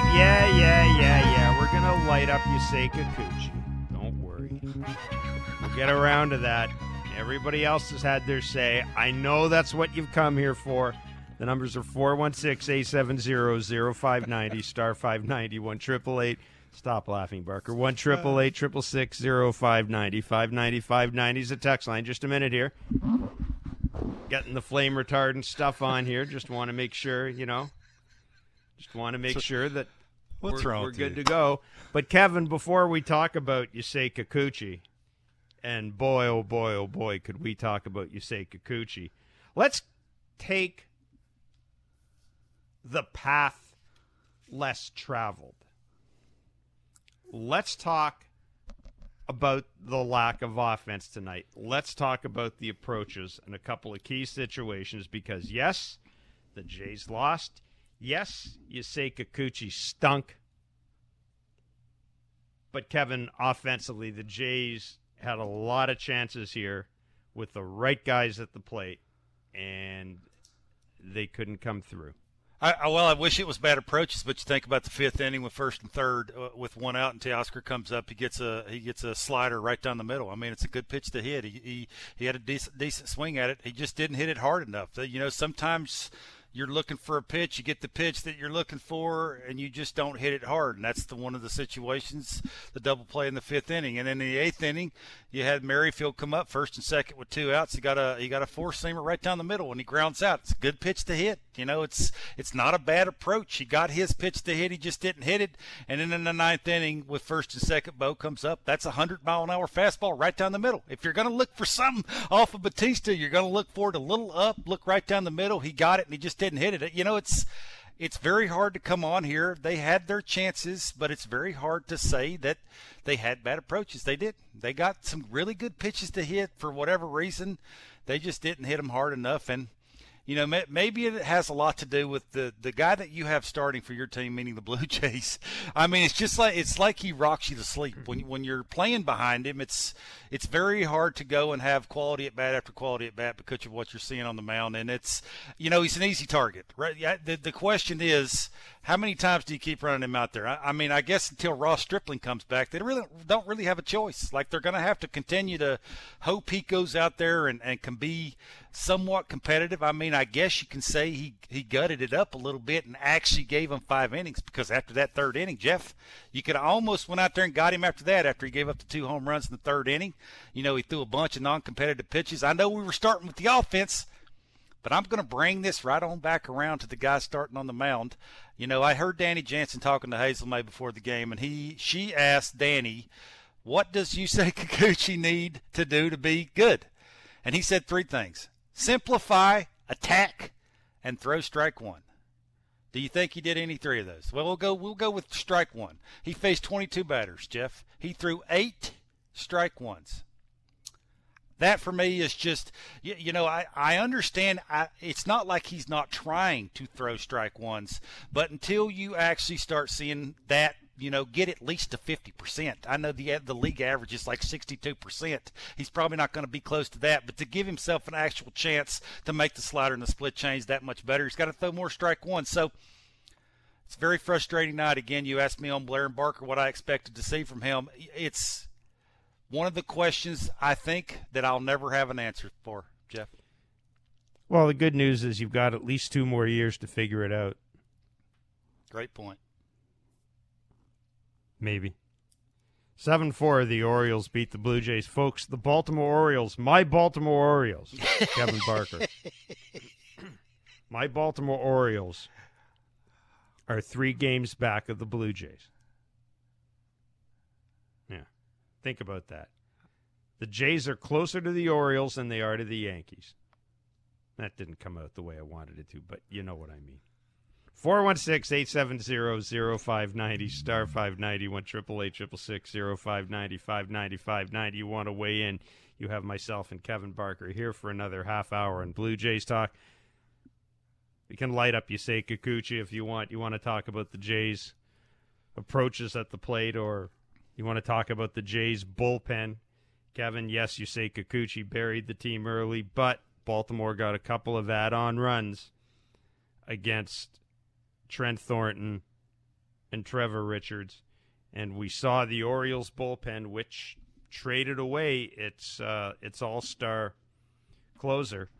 right, yeah, yeah, yeah, yeah. We're gonna light up Yusei Kikuchi. Don't worry. We'll get around to that. Everybody else has had their say. I know that's what you've come here for. The numbers are 416-870-0590, star 590, 1 Stop laughing, Barker. 1 590 590 590 is the text line. Just a minute here. Getting the flame retardant stuff on here. Just want to make sure, you know. Just want to make so, sure that what's we're, we're good you? to go. But Kevin, before we talk about Yusei Kikuchi, and boy, oh boy, oh boy, could we talk about Yusei Kikuchi. Let's take the path less traveled. Let's talk about the lack of offense tonight. Let's talk about the approaches and a couple of key situations because, yes, the Jays lost. Yes, Yusei Kikuchi stunk. But, Kevin, offensively, the Jays had a lot of chances here with the right guys at the plate, and they couldn't come through. I, I, well, I wish it was bad approaches, but you think about the fifth inning with first and third, uh, with one out, and Teoscar comes up, he gets a he gets a slider right down the middle. I mean, it's a good pitch to hit. He he, he had a decent decent swing at it. He just didn't hit it hard enough. You know, sometimes you're looking for a pitch, you get the pitch that you're looking for, and you just don't hit it hard. And that's the one of the situations, the double play in the fifth inning. And then in the eighth inning, you had Merrifield come up first and second with two outs. He got a he got a four seamer right down the middle, and he grounds out. It's a good pitch to hit. You know, it's it's not a bad approach. He got his pitch to hit. He just didn't hit it. And then in the ninth inning, with first and second, Bo comes up. That's a hundred mile an hour fastball right down the middle. If you're going to look for something off of Bautista, you're going to look for it a little up, look right down the middle. He got it, and he just didn't hit it. You know, it's it's very hard to come on here. They had their chances, but it's very hard to say that they had bad approaches. They did. They got some really good pitches to hit for whatever reason. They just didn't hit them hard enough. And you know, maybe it has a lot to do with the the guy that you have starting for your team, meaning the Blue Jays. I mean, it's just like it's like he rocks you to sleep mm-hmm. when when you're playing behind him. It's it's very hard to go and have quality at bat after quality at bat because of what you're seeing on the mound, and it's you know he's an easy target, right? The the question is, how many times do you keep running him out there? I, I mean, I guess until Ross Stripling comes back, they really don't really have a choice. Like they're going to have to continue to hope he goes out there and and can be somewhat competitive. I mean, I guess you can say he, he gutted it up a little bit and actually gave him five innings because after that third inning, Jeff, you could almost went out there and got him after that after he gave up the two home runs in the third inning. You know, he threw a bunch of non competitive pitches. I know we were starting with the offense, but I'm going to bring this right on back around to the guy starting on the mound. You know, I heard Danny Jansen talking to Hazel May before the game, and he she asked Danny, "What does Yusei Kikuchi need to do to be good?" And he said three things simplify, attack, and throw strike one. Do you think he did any three of those? Well, we'll go. We'll go with strike one. He faced 22 batters. Jeff. He threw eight strike ones. That for me is just, you, you know, I, I understand. I, it's not like he's not trying to throw strike ones, but until you actually start seeing that you know, get at least to 50%. I know the the league average is like 62%. He's probably not going to be close to that, but to give himself an actual chance to make the slider and the split change that much better, he's got to throw more strike one. So it's very frustrating night. Again, you asked me on Blair and Barker what I expected to see from him. It's one of the questions I think that I'll never have an answer for, Jeff. Well, the good news is you've got at least two more years to figure it out. Great point. Maybe. 7 4, the Orioles beat the Blue Jays. Folks, the Baltimore Orioles, my Baltimore Orioles, Kevin Barker. my Baltimore Orioles are three games back of the Blue Jays. Yeah. Think about that. The Jays are closer to the Orioles than they are to the Yankees. That didn't come out the way I wanted it to, but you know what I mean. 416 870 0590 star 590 1 888 0590 590 590. You want to weigh in? You have myself and Kevin Barker here for another half hour in Blue Jays talk. We can light up Yusei Kikuchi if you want. You want to talk about the Jays' approaches at the plate, or you want to talk about the Jays' bullpen. Kevin, yes, Yusei Kikuchi buried the team early, but Baltimore got a couple of add on runs against Trent Thornton and Trevor Richards, and we saw the Orioles bullpen, which traded away its uh, its all star closer,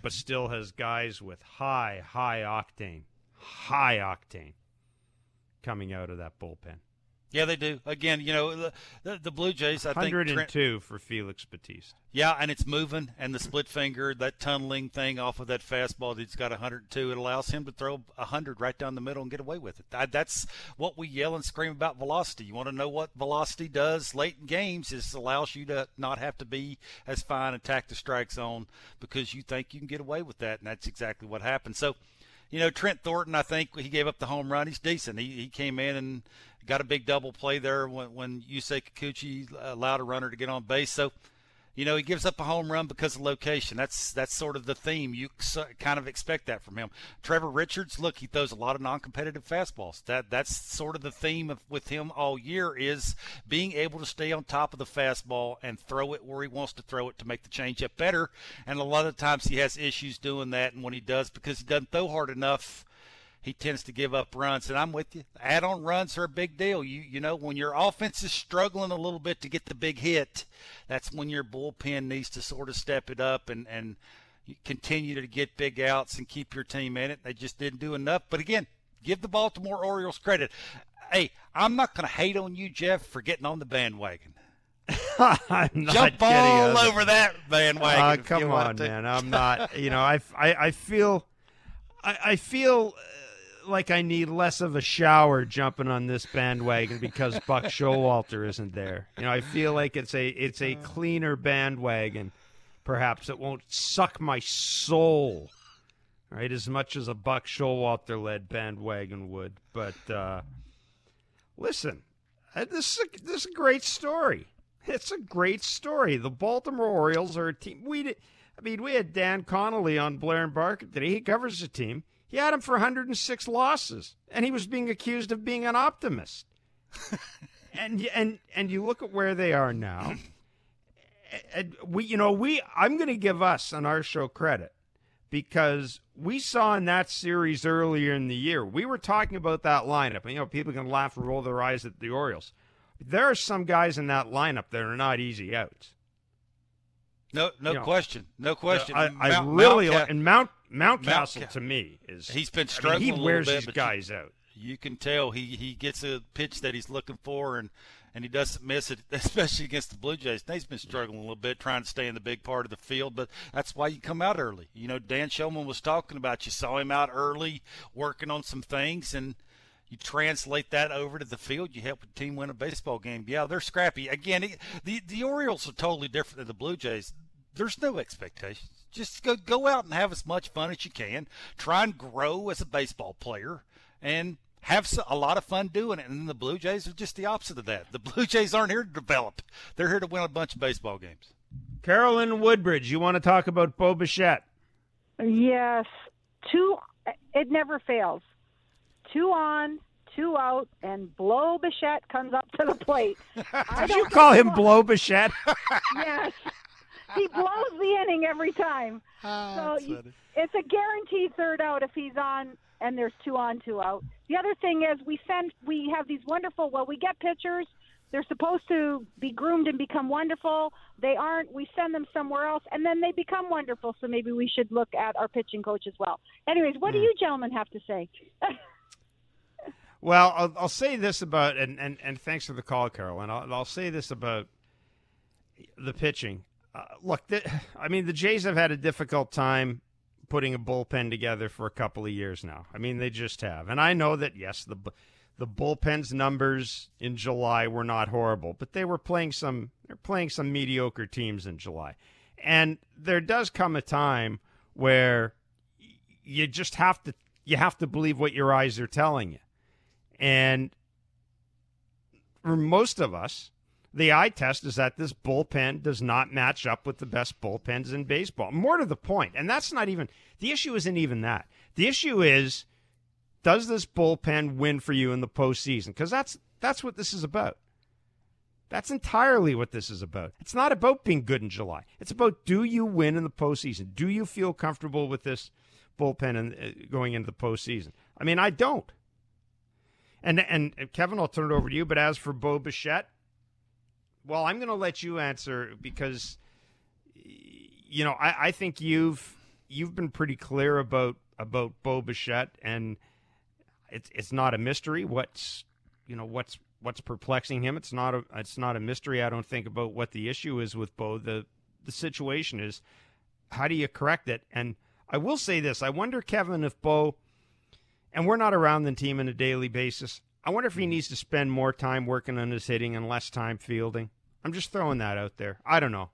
but still has guys with high high octane, high octane coming out of that bullpen. Yeah, they do. Again, you know, the, the, the Blue Jays, I think. 102 for Felix Bautista. Yeah, and it's moving, and the split finger, that tunneling thing off of that fastball that's got 102, it allows him to throw 100 right down the middle and get away with it. That's what we yell and scream about velocity. You want to know what velocity does late in games? Is allows you to not have to be as fine, and attack the strike zone because you think you can get away with that, and that's exactly what happened. So, you know, Trent Thornton, I think he gave up the home run. He's decent. He, he came in and got a big double play there when, when Yusei Kikuchi uh, allowed a runner to get on base. So, you know, he gives up a home run because of location. That's that's sort of the theme. You kind of expect that from him. Trevor Richards, look, he throws a lot of non-competitive fastballs. That that's sort of the theme of, with him all year is being able to stay on top of the fastball and throw it where he wants to throw it to make the changeup better. And a lot of times he has issues doing that, and when he does, because he doesn't throw hard enough he tends to give up runs. And I'm with you. Add on runs are a big deal. You you know when your offense is struggling a little bit to get the big hit, that's when your bullpen needs to sort of step it up and and continue to get big outs and keep your team in it. They just didn't do enough. But again, give the Baltimore Orioles credit. Hey, I'm not going to hate on you, Jeff, for getting on the bandwagon. I'm not Jump all over that bandwagon. Uh, come on, man. I'm not. You know, I, I, I feel, I, I feel like I need less of a shower jumping on this bandwagon because Buck Showalter isn't there. You know, I feel like it's a it's a cleaner bandwagon. Perhaps it won't suck my soul, right, as much as a Buck Showalter led bandwagon would. But uh, listen, uh, this is a, this is a great story. It's a great story. The Baltimore Orioles are a team. We, I mean, we had Dan Connolly on Blair and Barker today. He covers the team. He had him for 106 losses, and he was being accused of being an optimist. and and and you look at where they are now. And we, you know, we. I'm going to give us on our show credit because we saw in that series earlier in the year. We were talking about that lineup, and you know, people can laugh and roll their eyes at the Orioles. There are some guys in that lineup that are not easy outs. No, no you know, question, no question. I, I Mount, really Mount, and Mount Mountcastle Mount, to me is he's been struggling. I mean, he wears bit, these guys you, out. You can tell he he gets a pitch that he's looking for and and he doesn't miss it, especially against the Blue Jays. he's been struggling a little bit trying to stay in the big part of the field, but that's why you come out early. You know, Dan Shulman was talking about you saw him out early working on some things and you translate that over to the field, you help the team win a baseball game. Yeah, they're scrappy. Again, the the Orioles are totally different than the Blue Jays there's no expectations. Just go go out and have as much fun as you can. Try and grow as a baseball player, and have a lot of fun doing it. And the Blue Jays are just the opposite of that. The Blue Jays aren't here to develop; they're here to win a bunch of baseball games. Carol in Woodbridge, you want to talk about Bo Bichette? Yes, two. It never fails. Two on, two out, and Blow Bichette comes up to the plate. Did you call him Blow Bichette? yes he blows the inning every time. Ah, so you, it's a guaranteed third out if he's on and there's two on, two out. The other thing is we send we have these wonderful well we get pitchers they're supposed to be groomed and become wonderful. They aren't. We send them somewhere else, and then they become wonderful. So maybe we should look at our pitching coach as well. Anyways, what do hmm. you gentlemen have to say? well, I'll, I'll, say this about and, and, and thanks for the call, Carol. And I'll, I'll say this about the pitching. Uh, look, the, I mean, the Jays have had a difficult time putting a bullpen together for a couple of years now. I mean, they just have. And I know that yes, the the bullpen's numbers in July were not horrible, but they were playing some they're playing some mediocre teams in July. And there does come a time where you just have to you have to believe what your eyes are telling you. And for most of us, the eye test is that this bullpen does not match up with the best bullpens in baseball. More to the point, and that's not even the issue. Isn't even that. The issue is, does this bullpen win for you in the postseason? Because that's that's what this is about. That's entirely what this is about. It's not about being good in July. It's about do you win in the postseason? Do you feel comfortable with this bullpen and uh, going into the postseason? I mean, I don't. And and Kevin, I'll turn it over to you. But as for Bo Bichette, well, I'm going to let you answer because you know I, I think you've you've been pretty clear about about Bo Bichette, and it's it's not a mystery what's you know what's what's perplexing him. It's not a it's not a mystery. I don't think about what the issue is with Bo. The the situation is how do you correct it? And I will say this: I wonder, Kevin, if Bo and we're not around the team on a daily basis. I wonder if he hmm. needs to spend more time working on his hitting and less time fielding. I'm just throwing that out there. I don't know.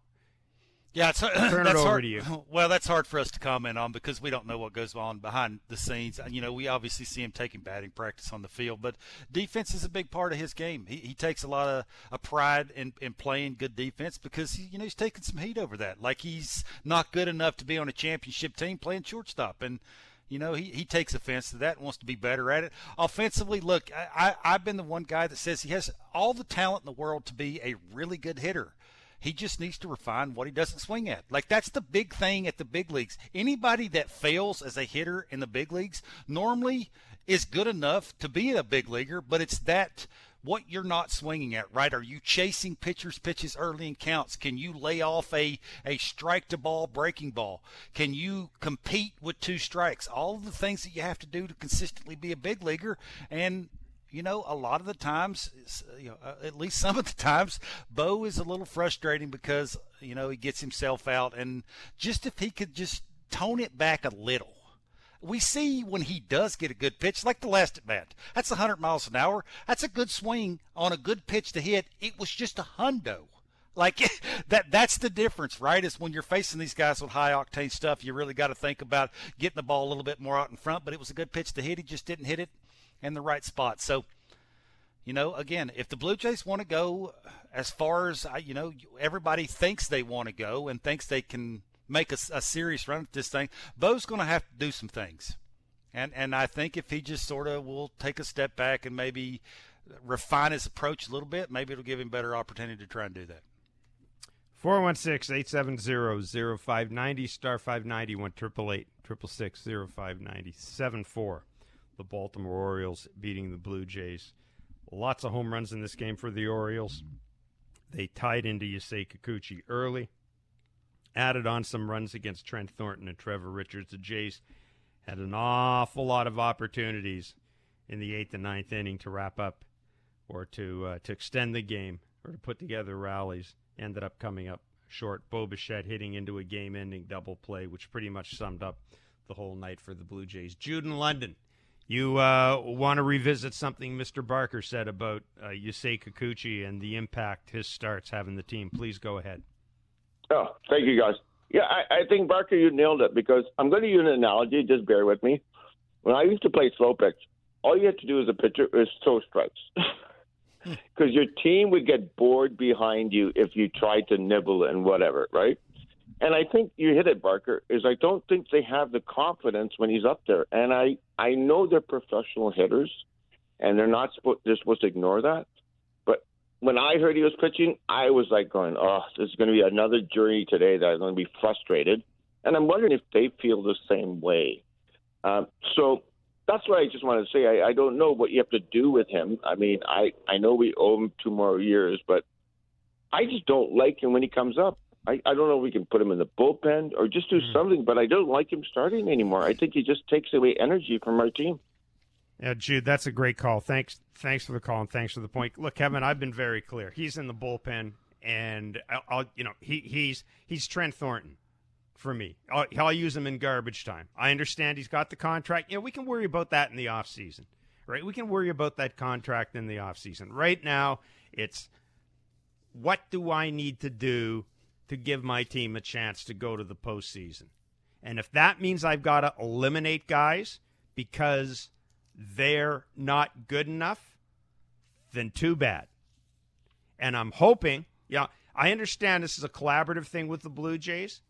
Yeah, it's, Turn that's it over hard. to you. Well, that's hard for us to comment on because we don't know what goes on behind the scenes. You know, we obviously see him taking batting practice on the field, but defense is a big part of his game. He, he takes a lot of a pride in, in playing good defense because he, you know he's taking some heat over that. Like he's not good enough to be on a championship team playing shortstop, and you know, he, he takes offense to that wants to be better at it. Offensively, look, I, I, I've been the one guy that says he has all the talent in the world to be a really good hitter. He just needs to refine what he doesn't swing at. Like that's the big thing at the big leagues. Anybody that fails as a hitter in the big leagues normally is good enough to be a big leaguer, but it's that what you're not swinging at, right? Are you chasing pitchers' pitches early in counts? Can you lay off a, a strike to ball breaking ball? Can you compete with two strikes? All the things that you have to do to consistently be a big leaguer. And you know, a lot of the times, you know, uh, at least some of the times, Bo is a little frustrating because you know he gets himself out, and just if he could just tone it back a little. We see when he does get a good pitch, like the last at bat. That's 100 miles an hour. That's a good swing on a good pitch to hit. It was just a hundo. Like that that's the difference, right? Is when you're facing these guys with high octane stuff, you really got to think about getting the ball a little bit more out in front, but it was a good pitch to hit. He just didn't hit it in the right spot. So, you know, again, if the Blue Jays want to go as far as you know, everybody thinks they want to go and thinks they can make a, a serious run at this thing, Bo's going to have to do some things. And and I think if he just sort of will take a step back and maybe refine his approach a little bit, maybe it'll give him better opportunity to try and do that. 416-870-0590 star 590 one triple eight triple six zero five ninety seven four. The Baltimore Orioles beating the Blue Jays. Lots of home runs in this game for the Orioles. They tied into Yusei Kikuchi early, added on some runs against Trent Thornton and Trevor Richards. The Jays had an awful lot of opportunities in the eighth and ninth inning to wrap up or to uh, to extend the game or to put together rallies. Ended up coming up short. Bo Bichette hitting into a game-ending double play, which pretty much summed up the whole night for the Blue Jays. Jude in London. You uh, want to revisit something Mr. Barker said about uh, Yusei Kikuchi and the impact his starts have in the team. Please go ahead. Oh, thank you, guys. Yeah, I, I think Barker, you nailed it because I'm going to use an analogy. Just bear with me. When I used to play slow pitch, all you had to do as a pitcher is throw strikes, because your team would get bored behind you if you tried to nibble and whatever, right? And I think you hit it, Barker. Is I don't think they have the confidence when he's up there, and I I know they're professional hitters, and they're not supposed they're supposed to ignore that. When I heard he was pitching, I was like going, "Oh, this is going to be another journey today that I'm going to be frustrated." And I'm wondering if they feel the same way. Um, so that's what I just wanted to say. I, I don't know what you have to do with him. I mean, I I know we owe him two more years, but I just don't like him when he comes up. I, I don't know if we can put him in the bullpen or just do Hmm. something, but I don't like him starting anymore. I think he just takes away energy from our team. Yeah, Jude, that's a great call. Thanks, thanks for the call and thanks for the point. Look, Kevin, I've been very clear. He's in the bullpen, and I'll, I'll you know, he he's he's Trent Thornton for me. I'll, I'll use him in garbage time. I understand he's got the contract. You know, we can worry about that in the off season, right? We can worry about that contract in the off season. Right now, it's what do I need to do to give my team a chance to go to the postseason? And if that means I've got to eliminate guys because they're not good enough, then too bad. And I'm hoping, yeah, I understand this is a collaborative thing with the Blue Jays.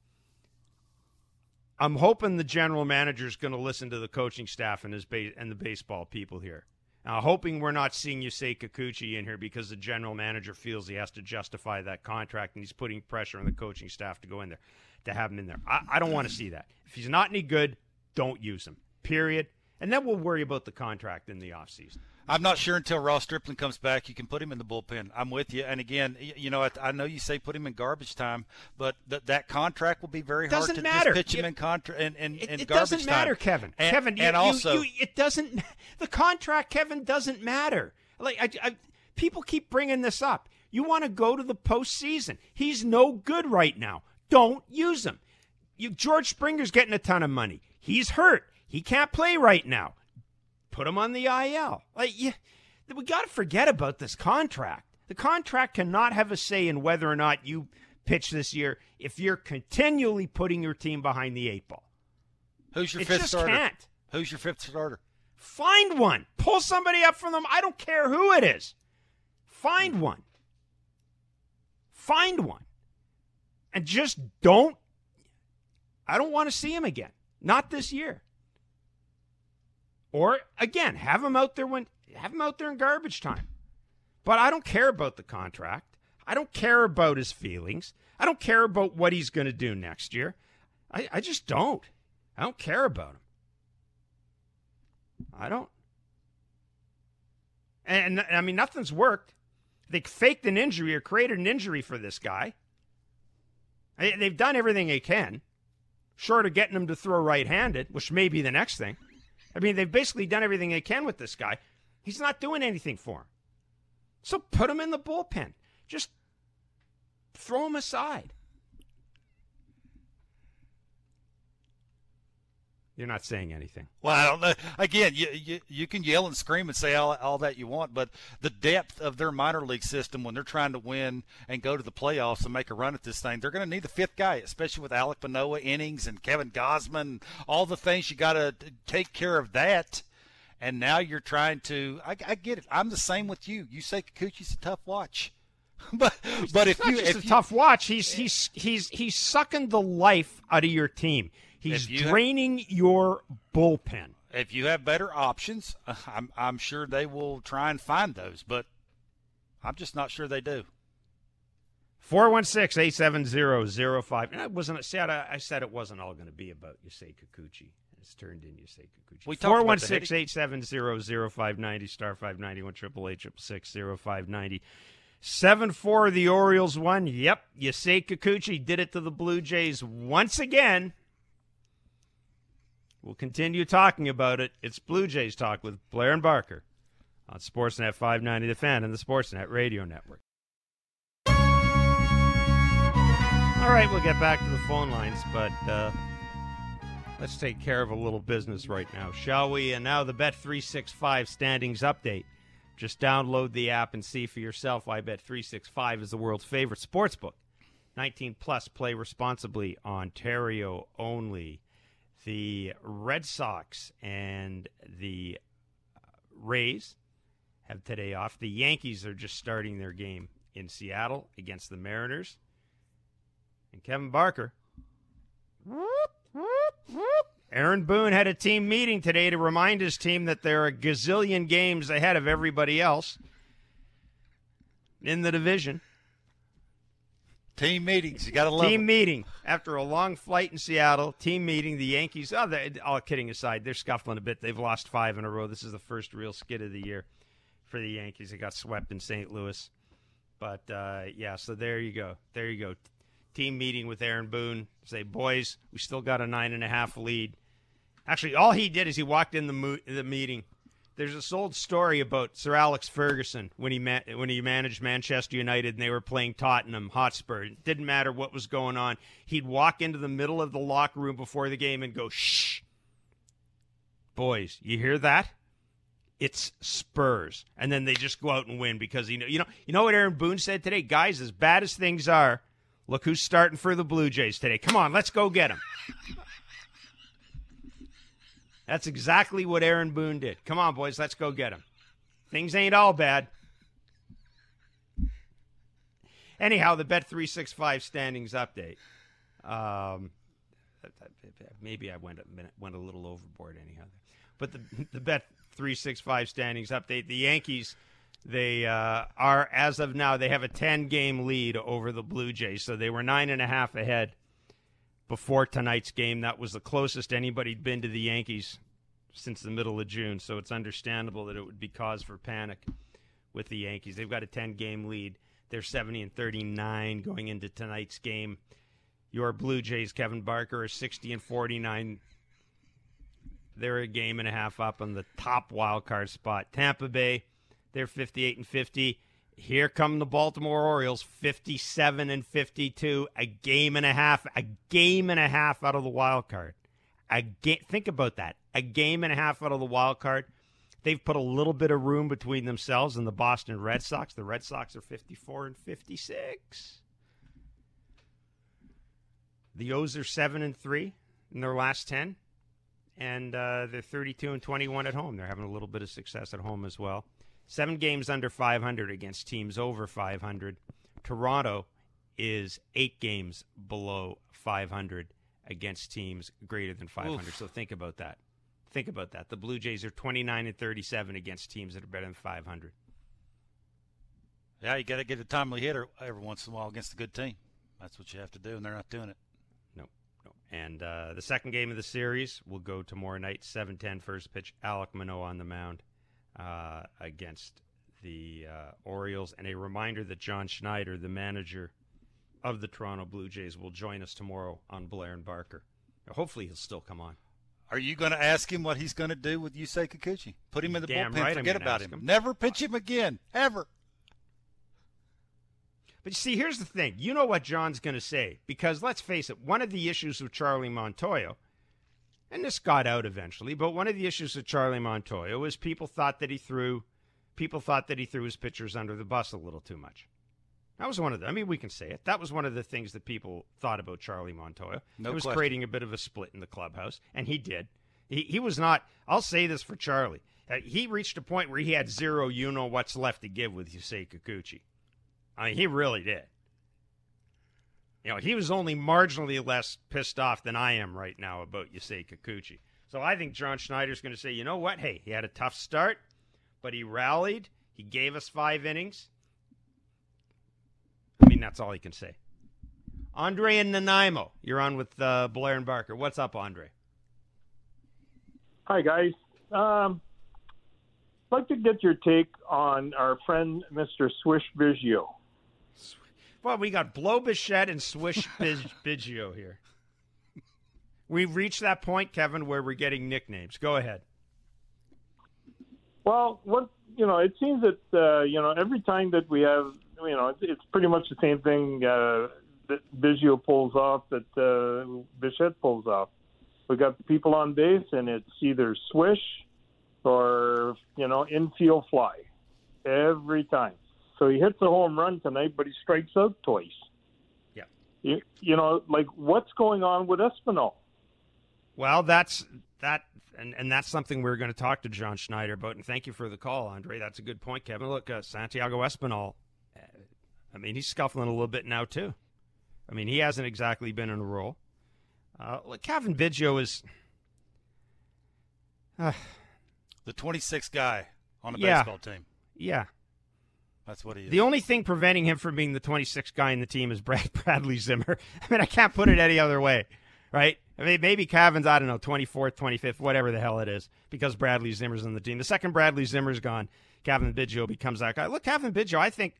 I'm hoping the general manager is going to listen to the coaching staff and his and the baseball people here. Now, I'm hoping we're not seeing Yusei Kikuchi in here because the general manager feels he has to justify that contract and he's putting pressure on the coaching staff to go in there, to have him in there. I, I don't want to see that. If he's not any good, don't use him. Period. And then we'll worry about the contract in the offseason. I'm not sure until Ross Stripling comes back you can put him in the bullpen. I'm with you. And again, you know, I, I know you say put him in garbage time, but th- that contract will be very hard doesn't to matter. just pitch him It- in contra in, in, It, in it garbage doesn't matter, time. Kevin. And, Kevin, you, and you- also you- it doesn't. The contract, Kevin, doesn't matter. Like I, I, people keep bringing this up. You want to go to the postseason. He's no good right now. Don't use him. You, George Springer's getting a ton of money. He's hurt. He can't play right now. Put him on the IL. Like you, we got to forget about this contract. The contract cannot have a say in whether or not you pitch this year if you're continually putting your team behind the eight ball. who's your It fifth just starter? can't. Who's your fifth starter? Find one. Pull somebody up from them. I don't care who it is. Find hmm. one. Find one. And just don't. I don't want to see him again. Not this year. Or again, have him out there when have him out there in garbage time. But I don't care about the contract. I don't care about his feelings. I don't care about what he's going to do next year. I, I just don't. I don't care about him. I don't. And, and, I mean, nothing's worked. They faked an injury or created an injury for this guy. They- They've done everything they can, short of getting him to throw right handed, which may be the next thing. I mean, they've basically done everything they can with this guy. He's not doing anything for him. So put him in the bullpen. Just throw him aside. You're not saying anything. Well, I don't know. Again, you, you you can yell and scream and say all, all that you want, but the depth of their minor league system when they're trying to win and go to the playoffs and make a run at this thing, they're going to need the fifth guy, especially with Alek Manoah innings and Kevin Gausman, all the things you got to take care of that. And now you're trying to. I, I get it. I'm the same with you. Yusei Kikuchi's a tough watch, but but if It's not you if a you, tough watch, he's he's he's he's sucking the life out of your team. He's you have- draining your bullpen. if you have better options, I'm I'm sure they will try and find those, but I'm just not sure they do. 416-870-05. I wasn't said I, I said it wasn't all going to be about Yusei Kikuchi. It's turned in Yusei Kikuchi. We talked about the 416-870-0590 star 591 triple eight triple six zero five ninety. Seven four the Orioles won. Yep, Yusei Kikuchi did it to the Blue Jays once again. We'll continue talking about it. It's Blue Jays talk with Blair and Barker on Sportsnet 590 The Fan and the Sportsnet Radio Network. All right, we'll get back to the phone lines, but uh, let's take care of a little business right now, shall we? And now the Bet365 standings update. Just download the app and see for yourself why Bet365 is the world's favorite sports book. 19 plus, play responsibly, Ontario only. The Red Sox and the uh, Rays have today off. The Yankees are just starting their game in Seattle against the Mariners. And Kevin Barker. Aaron Boone had a team meeting today to remind his team that there are a gazillion games ahead of everybody else in the division. Team meetings, you got to love Team them. meeting after a long flight in Seattle. Team meeting. The Yankees. Oh, all kidding aside, they're scuffling a bit. They've lost five in a row. This is the first real skid of the year for the Yankees. They got swept in St. Louis, but uh, yeah. So there you go. There you go. Team meeting with Aaron Boone. Say, boys, we still got a nine and a half lead. Actually, all he did is he walked in the mo- the meeting. There's this old story about Sir Alex Ferguson when he ma- when he managed Manchester United and they were playing Tottenham Hotspur. It didn't matter what was going on. He'd walk into the middle of the locker room before the game and go, "Shh, boys, you hear that? It's Spurs." And then they just go out and win because you know you know you know what Aaron Boone said today, guys. As bad as things are, look who's starting for the Blue Jays today. Come on, let's go get him. That's exactly what Aaron Boone did. Come on, boys, let's go get him. Things ain't all bad. Anyhow, the Bet three six five standings update. Um, maybe I went a minute, went a little overboard. Anyhow, but the the Bet three six five standings update. The Yankees. They uh, are as of now. They have a ten game lead over the Blue Jays. So they were nine and a half ahead before tonight's game. That was the closest anybody'd been to the Yankees since the middle of June, so it's understandable that it would be cause for panic with the Yankees. They've got a 10 game lead. They're 70 and 39 going into tonight's game. Your Blue Jays, Kevin Barker, are 60 and 49. They're a game and a half up on the top wild card spot. Tampa Bay, they're 58 and 50. Here come the Baltimore Orioles, 57 and 52, a game and a half, a game and a half out of the wild card. A ga- think about that. A game and a half out of the wild card. They've put a little bit of room between themselves and the Boston Red Sox. The Red Sox are 54 and 56. The O's are 7 and 3 in their last 10 and uh, they're 32 and 21 at home. They're having a little bit of success at home as well. Seven games under 500 against teams over 500. Toronto is eight games below 500 against teams greater than 500. Oof. So think about that. Think about that. The Blue Jays are 29 and 37 against teams that are better than 500. Yeah, you got to get a timely hitter every once in a while against a good team. That's what you have to do, and they're not doing it. No, no. And uh, the second game of the series will go tomorrow night, 7-10 first pitch. Alek Manoah on the mound uh, against the uh, Orioles. And a reminder that John Schneider, the manager of the Toronto Blue Jays, will join us tomorrow on Blair and Barker. Hopefully, he'll still come on. Are you going to ask him what he's going to do with Yusei Kikuchi? Put him in the Damn bullpen. right forget about him. him. Never pitch him again, ever. But you see, here's the thing. You know what John's going to say. Because let's face it, one of the issues with Charlie Montoyo, and this got out eventually, but one of the issues with Charlie Montoyo was people thought that he threw people thought that he threw his pitchers under the bus a little too much. That was one of the I mean, we can say it. That was one of the things that people thought about Charlie Montoyo. No it was question. creating a bit of a split in the clubhouse, and he did. He, he was not, I'll say this for Charlie. Uh, he reached a point where he had zero you know what's left to give with Yusei Kikuchi. I mean, he really did. You know, he was only marginally less pissed off than I am right now about Yusei Kikuchi. So I think John Schneider's going to say, you know what? Hey, he had a tough start, but he rallied. He gave us five innings. I mean, that's all he can say. Andre and Nanaimo, you're on with uh, Blair and Barker. What's up, Andre? Hi, guys. Um, I'd like to get your take on our friend, Mr. Swish Biggio. Well, we got Blow Bichette and Swish Biz- Biggio here. We've reached that point, Kevin, where we're getting nicknames. Go ahead. Well, what you know, it seems that uh, you know every time that we have, you know, it's, it's pretty much the same thing uh, that Biggio pulls off that uh, Bichette pulls off. We got people on base, and it's either swish or you know infield fly every time. So he hits a home run tonight, but he strikes out twice. Yeah. You, you know, like what's going on with Espinal? Well, that's that, and, and that's something we're going to talk to John Schneider about. And thank you for the call, Andre. That's a good point, Kevin. Look, uh, Santiago Espinal. uh, I mean, he's scuffling a little bit now too. I mean, he hasn't exactly been in a role. Uh, look, Cavan Biggio is. Uh, The 26th guy on a Yeah. baseball team. yeah, That's what he is. The only thing preventing him from being the 26th guy in the team is Brad Bradley Zimmer. I mean, I can't put it any other way, right? I mean, maybe Cavan's, I don't know, 24th, 25th, whatever the hell it is, because Bradley Zimmer's on the team. The second Bradley Zimmer's gone, Cavan Biggio becomes that guy. Look, Cavan Biggio, I think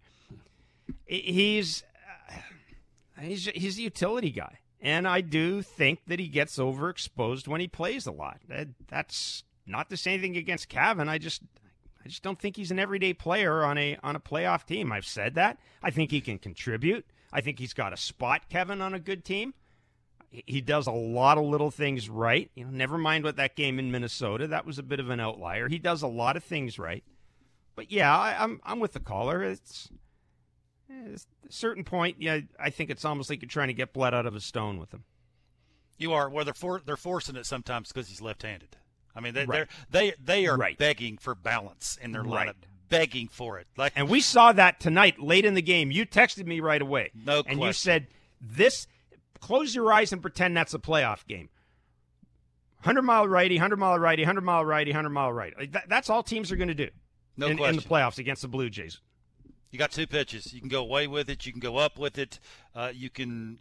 he's uh, he's he's a utility guy, and I do think that he gets overexposed when he plays a lot. That, that's not to say anything against Cavan. I just I just don't think he's an everyday player on a on a playoff team. I've said that. I think he can contribute. I think he's got a spot, Kevin, on a good team. He- does a lot of little things right. You know, never mind what that game in Minnesota. That was a bit of an outlier. He does a lot of things right. But yeah, I, I'm I'm with the caller. It's, it's a certain point. Yeah, I think it's almost like you're trying to get blood out of a stone with him. You are. Well, they're for, they're forcing it sometimes because he's left-handed. I mean, they Right. they they are Right. begging for balance in their Right. lineup, begging for it. Like And we saw that tonight, late in the game. You texted me right away. No question. And you said, this, close your eyes and pretend that's a playoff game. 100 mile righty, 100 mile righty, 100 mile righty, 100 mile righty. Like, that, that's all teams are going to do no in, question. in the playoffs against the Blue Jays. You got two pitches. You can go away with it. You can go up with it. Uh, you can,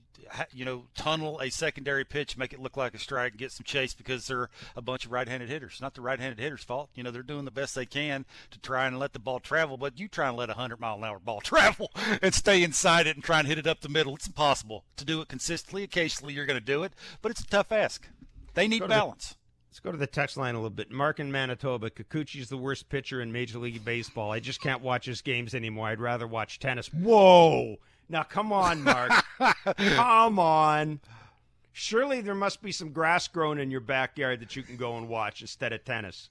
you know, tunnel a secondary pitch, make it look like a strike, and get some chase because they're a bunch of right-handed hitters. Not the right-handed hitters' fault. You know, they're doing the best they can to try and let the ball travel. But you try and let a hundred mile an hour ball travel and stay inside it and try and hit it up the middle. It's impossible to do it consistently. Occasionally, you're going to do it, but it's a tough ask. They need balance. Let's go to the text line a little bit. Mark in Manitoba. Kikuchi's the worst pitcher in Major League Baseball. I just can't watch his games anymore. I'd rather watch tennis. Whoa! Now, come on, Mark. come on. Surely there must be some grass growing in your backyard that you can go and watch instead of tennis.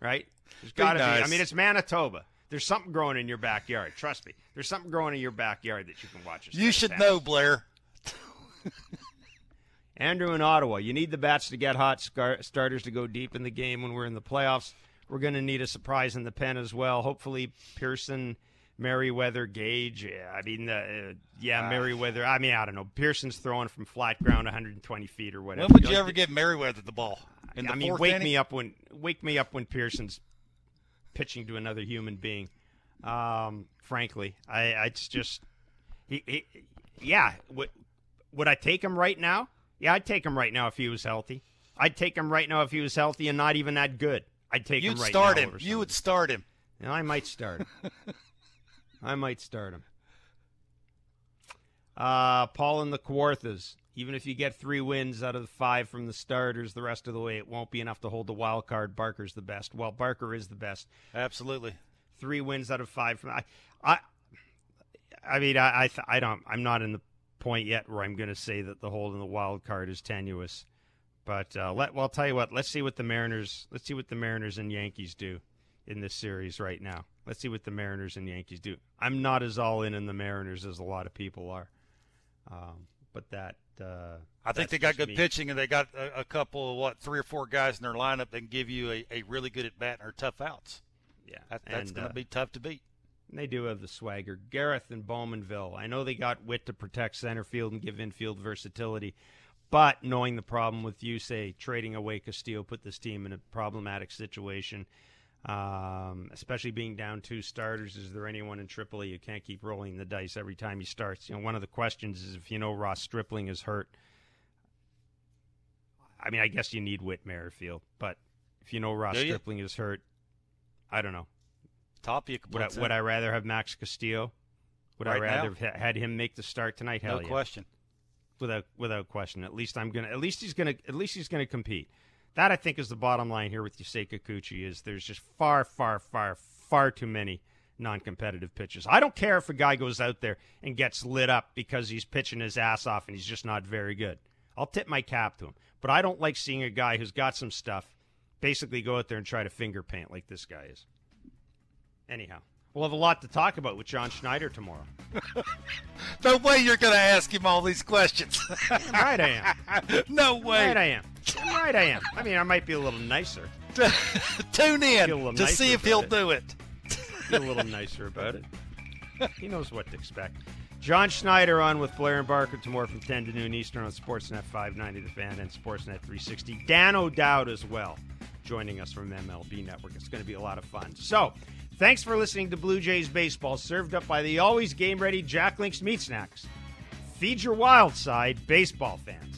Right? There's got to be. I mean, it's Manitoba. There's something growing in your backyard. Trust me. There's something growing in your backyard that you can watch. instead You should tennis. know, Blair. Andrew in Ottawa, you need the bats to get hot, scar- starters to go deep in the game when we're in the playoffs. We're going to need a surprise in the pen as well. Hopefully, Pearson, Merryweather, Gage. Yeah, I mean, uh, yeah, Ah. Merryweather. I mean, I don't know. Pearson's throwing from flat ground 120 feet or whatever. When would you ever give Merryweather the ball? In the I mean, wake inning? me up when wake me up when Pearson's pitching to another human being. Um, frankly, I, I it's just, he, he, yeah. Would would I take him right now? Yeah, I'd take him right now if he was healthy. I'd take him right now if he was healthy and not even that good. I'd take You'd him right start now him. You would start him. And I might start him. I might start him. Uh, Paul and the Kawarthas. Even if you get three wins out of the five from the starters the rest of the way, it won't be enough to hold the wild card. Barker's the best. Well, Barker is the best. Absolutely. Three wins out of five from I. I, I mean, I, I, I don't. I'm not in the point yet where I'm going to say that the hold in the wild card is tenuous. But uh, let well, I'll tell you what. Let's see what the Mariners. Let's see what the Mariners and Yankees do in this series right now. Let's see what the Mariners and Yankees do. I'm not as all in in the Mariners as a lot of people are. Um, but that uh, I think they got good me. pitching, and they got a, a couple, of what, three or four guys in their lineup that can give you a, a really good at bat and are tough outs. Yeah, That, that's going to uh, be tough to beat. They do have the swagger. Gareth and Bowmanville. I know they got Whit to protect center field and give infield versatility, but knowing the problem with you, say trading away Castillo put this team in a problematic situation. Um, especially being down two starters, is there anyone in AAA you can't keep rolling the dice every time he starts? You know, one of the questions is if you know Ross Stripling is hurt. I mean, I guess you need Whit Merrifield, but if you know Ross Do you? Stripling is hurt, I don't know. Top you could Would I, would I rather have Max Castillo? Would I Right now? rather have had him make the start tonight? Hell No yeah, question. without without question. At least I'm gonna. At least he's gonna. At least he's gonna compete. That I think is the bottom line here with Yusei Kikuchi is there's just far, far, far, far too many non-competitive pitches. I don't care if a guy goes out there and gets lit up because he's pitching his ass off and he's just not very good. I'll tip my cap to him. But I don't like seeing a guy who's got some stuff basically go out there and try to finger paint like this guy is. Anyhow, we'll have a lot to talk about with John Schneider tomorrow. No way you're going to ask him all these questions. right I am. no way. Right I am. Right I am. I mean, I might be a little nicer. Tune in Feel a little to nicer see if he'll it. do it. Be a little nicer about it. He knows what to expect. John Schneider on with Blair and Barker tomorrow from 10 to noon Eastern on Sportsnet 590 The Fan and Sportsnet 360. Dan O'Dowd as well joining us from MLB Network. It's going to be a lot of fun. So, thanks for listening to Blue Jays Baseball, served up by the always game ready Jack Links Meat Snacks. Feed your wild side, baseball fans.